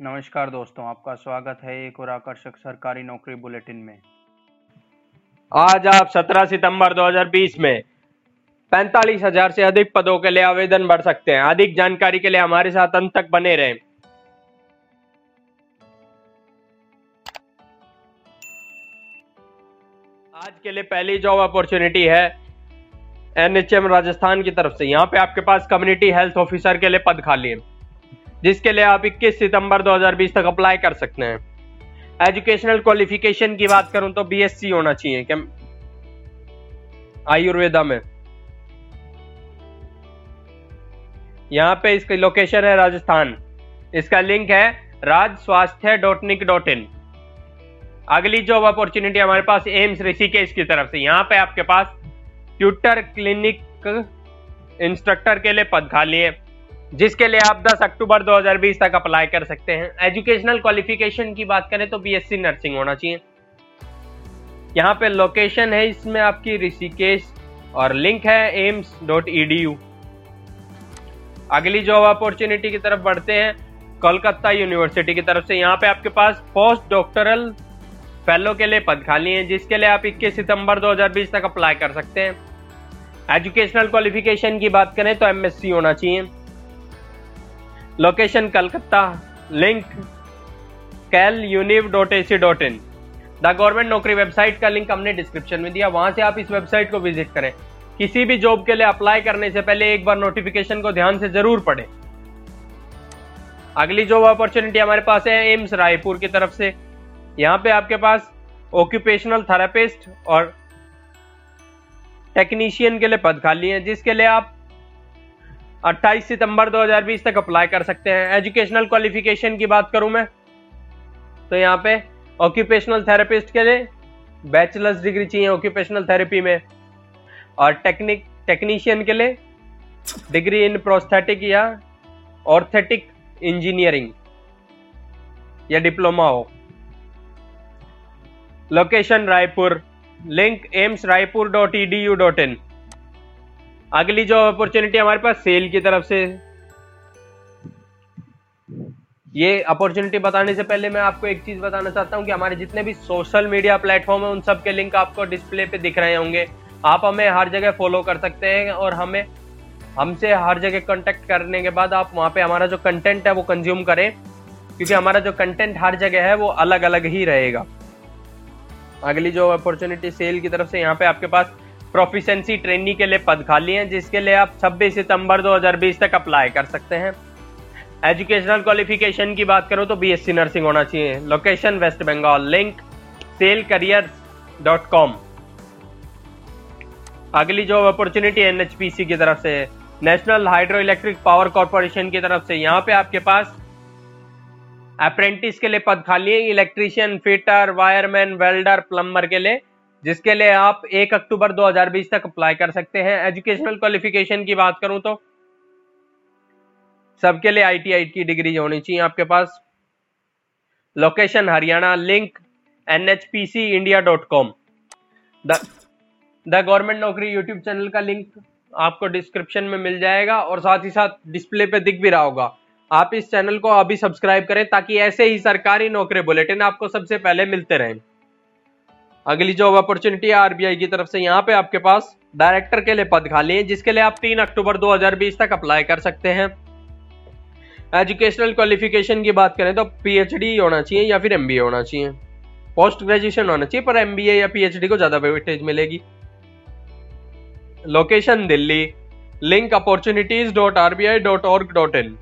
नमस्कार दोस्तों, आपका स्वागत है एक और आकर्षक सरकारी नौकरी बुलेटिन में। आज आप 17 सितंबर 2020 में पैंतालीस हज़ार से अधिक पदों के लिए आवेदन भर सकते हैं। अधिक जानकारी के लिए हमारे साथ अंत तक बने रहें। आज के लिए पहली जॉब अपॉर्चुनिटी है एनएचएम राजस्थान की तरफ़ से। यहाँ पे आपके पास कम्युनिटी हेल्थ ऑफिसर के लिए पद खाली है। जिसके लिए आप 21 सितंबर 2020 तक अप्लाई कर सकते हैं। एजुकेशनल क्वालिफिकेशन की बात करूँ तो बीएससी होना चाहिए। क्या आयुर्वेदा में। यहाँ पे इसकी लोकेशन है राजस्थान। इसका लिंक है राज स्वास्थ्य डॉट निक डॉट इन अगली जॉब अपॉर्चुनिटी हमारे पास एम्स ऋषिकेश की तरफ़ से। यहाँ पे आपके पास ट्यूटर क्लिनिक इंस्ट्रक्टर के लिए पद खाली है। जिसके लिए आप 10 अक्टूबर 2020 तक अप्लाई कर सकते हैं। एजुकेशनल क्वालिफिकेशन की बात करें तो बीएससी नर्सिंग होना चाहिए। यहाँ पे लोकेशन है, इसमें आपकी ऋषिकेश और लिंक है एम्स डॉट ई अगली जॉब अपॉर्चुनिटी की तरफ़ बढ़ते हैं। कोलकाता यूनिवर्सिटी की तरफ़ से। यहाँ पे आपके पास पोस्ट डॉक्टरल फेलो के लिए पद खाली हैं, जिसके लिए आप 21 सितंबर 2020 तक अप्लाई कर सकते हैं। एजुकेशनल क्वालिफिकेशन की बात करें तो एमएससी होना चाहिए। Location Calcutta link cal univ dot a c dot in the government Naukri website का लिंक हमने डिस्क्रिप्शन में दिया। वहाँ से आप इस वेबसाइट को विज़िट करें। किसी भी जॉब के लिए अप्लाई करने से पहले एक बार नोटिफिकेशन को ध्यान से ज़रूर पढ़ें। अगली जॉब अपॉर्चुनिटी हमारे पास है एम्स रायपुर की तरफ़ से। यहाँ पे आपके पास ऑक्यूपेशनल थेरापिस्ट और टेक्नीशियन के लिए पद खाली है, जिसके लिए आप 28 सितंबर 2020 तक अप्लाई कर सकते हैं। एजुकेशनल क्वालिफिकेशन की बात करूँ मैं तो यहाँ पे ऑक्यूपेशनल थेरेपिस्ट के लिए बैचलर्स डिग्री चाहिए ऑक्यूपेशनल थेरेपी में। और टेक्निक टेक्नीशियन के लिए डिग्री इन प्रोस्थेटिक या ऑर्थेटिक इंजीनियरिंग या डिप्लोमा हो। Location Raipur link AIIMS Raipur dot e d u dot in अगली जो अपॉर्चुनिटी हमारे पास सेल की तरफ़ से। ये अपॉर्चुनिटी बताने से पहले मैं आपको एक चीज़ बताना चाहता हूँ कि हमारे जितने भी सोशल मीडिया प्लेटफॉर्म है, उन सब के लिंक आपको डिस्प्ले पे दिख रहे होंगे। आप हमें हर जगह फॉलो कर सकते हैं और हमें, हमसे हर जगह कांटेक्ट करने के बाद आप वहाँ पे हमारा जो कंटेंट है वो कंज्यूम करें, क्योंकि हमारा जो कंटेंट हर जगह है वो अलग अलग ही रहेगा। अगली जो अपॉर्चुनिटी सेल की तरफ़ से यहाँ पे आपके पास प्रोफिशेंसी ट्रेनी के लिए पद खाली हैं, जिसके लिए आप 26 सितंबर 2020 तक अप्लाई कर सकते हैं। एजुकेशनल क्वालिफिकेशन की बात करो तो बीएससी नर्सिंग होना चाहिए। Location west Bengal link sail career dot com अगली जो अपॉर्चुनिटी एनएचपीसी की तरफ़ से national hydro electric power corporation की तरफ़ से यहाँ पे आपके पास अप्रेंटिस के लिए पद खाली है। Electrician fitter wireman welder plumber के लिए। जिसके लिए आप 1 अक्टूबर 2020 तक अप्लाई कर सकते हैं। एजुकेशनल क्वालिफिकेशन की बात करूँ तो सबके लिए आईटीआई की डिग्री होनी चाहिए आपके पास। Location Haryana link N H P C India dot com the government Naukri YouTube channel का लिंक आपको डिस्क्रिप्शन में मिल जाएगा और साथ ही साथ डिस्प्ले पे दिख भी रहा होगा। आप इस चैनल को अभी सब्सक्राइब करें ताकि ऐसे ही सरकारी नौकरी बुलेटिन आपको सबसे पहले मिलते रहें। अगली जॉब अपॉर्चुनिटी है आरबीआई की तरफ़ से यहाँ पे आपके पास डायरेक्टर के लिए पद खाली है, जिसके लिए आप 3 अक्टूबर 2020 तक अप्लाई कर सकते हैं। एजुकेशनल क्वालिफिकेशन की बात करें तो पीएचडी होना चाहिए या फिर एमबीए होना चाहिए। पोस्ट ग्रेजुएशन होना चाहिए, पर एमबीए या पीएचडी को ज़्यादा वेटेज मिलेगी। Location Delhi. Link opportunities dot RBI dot org dot in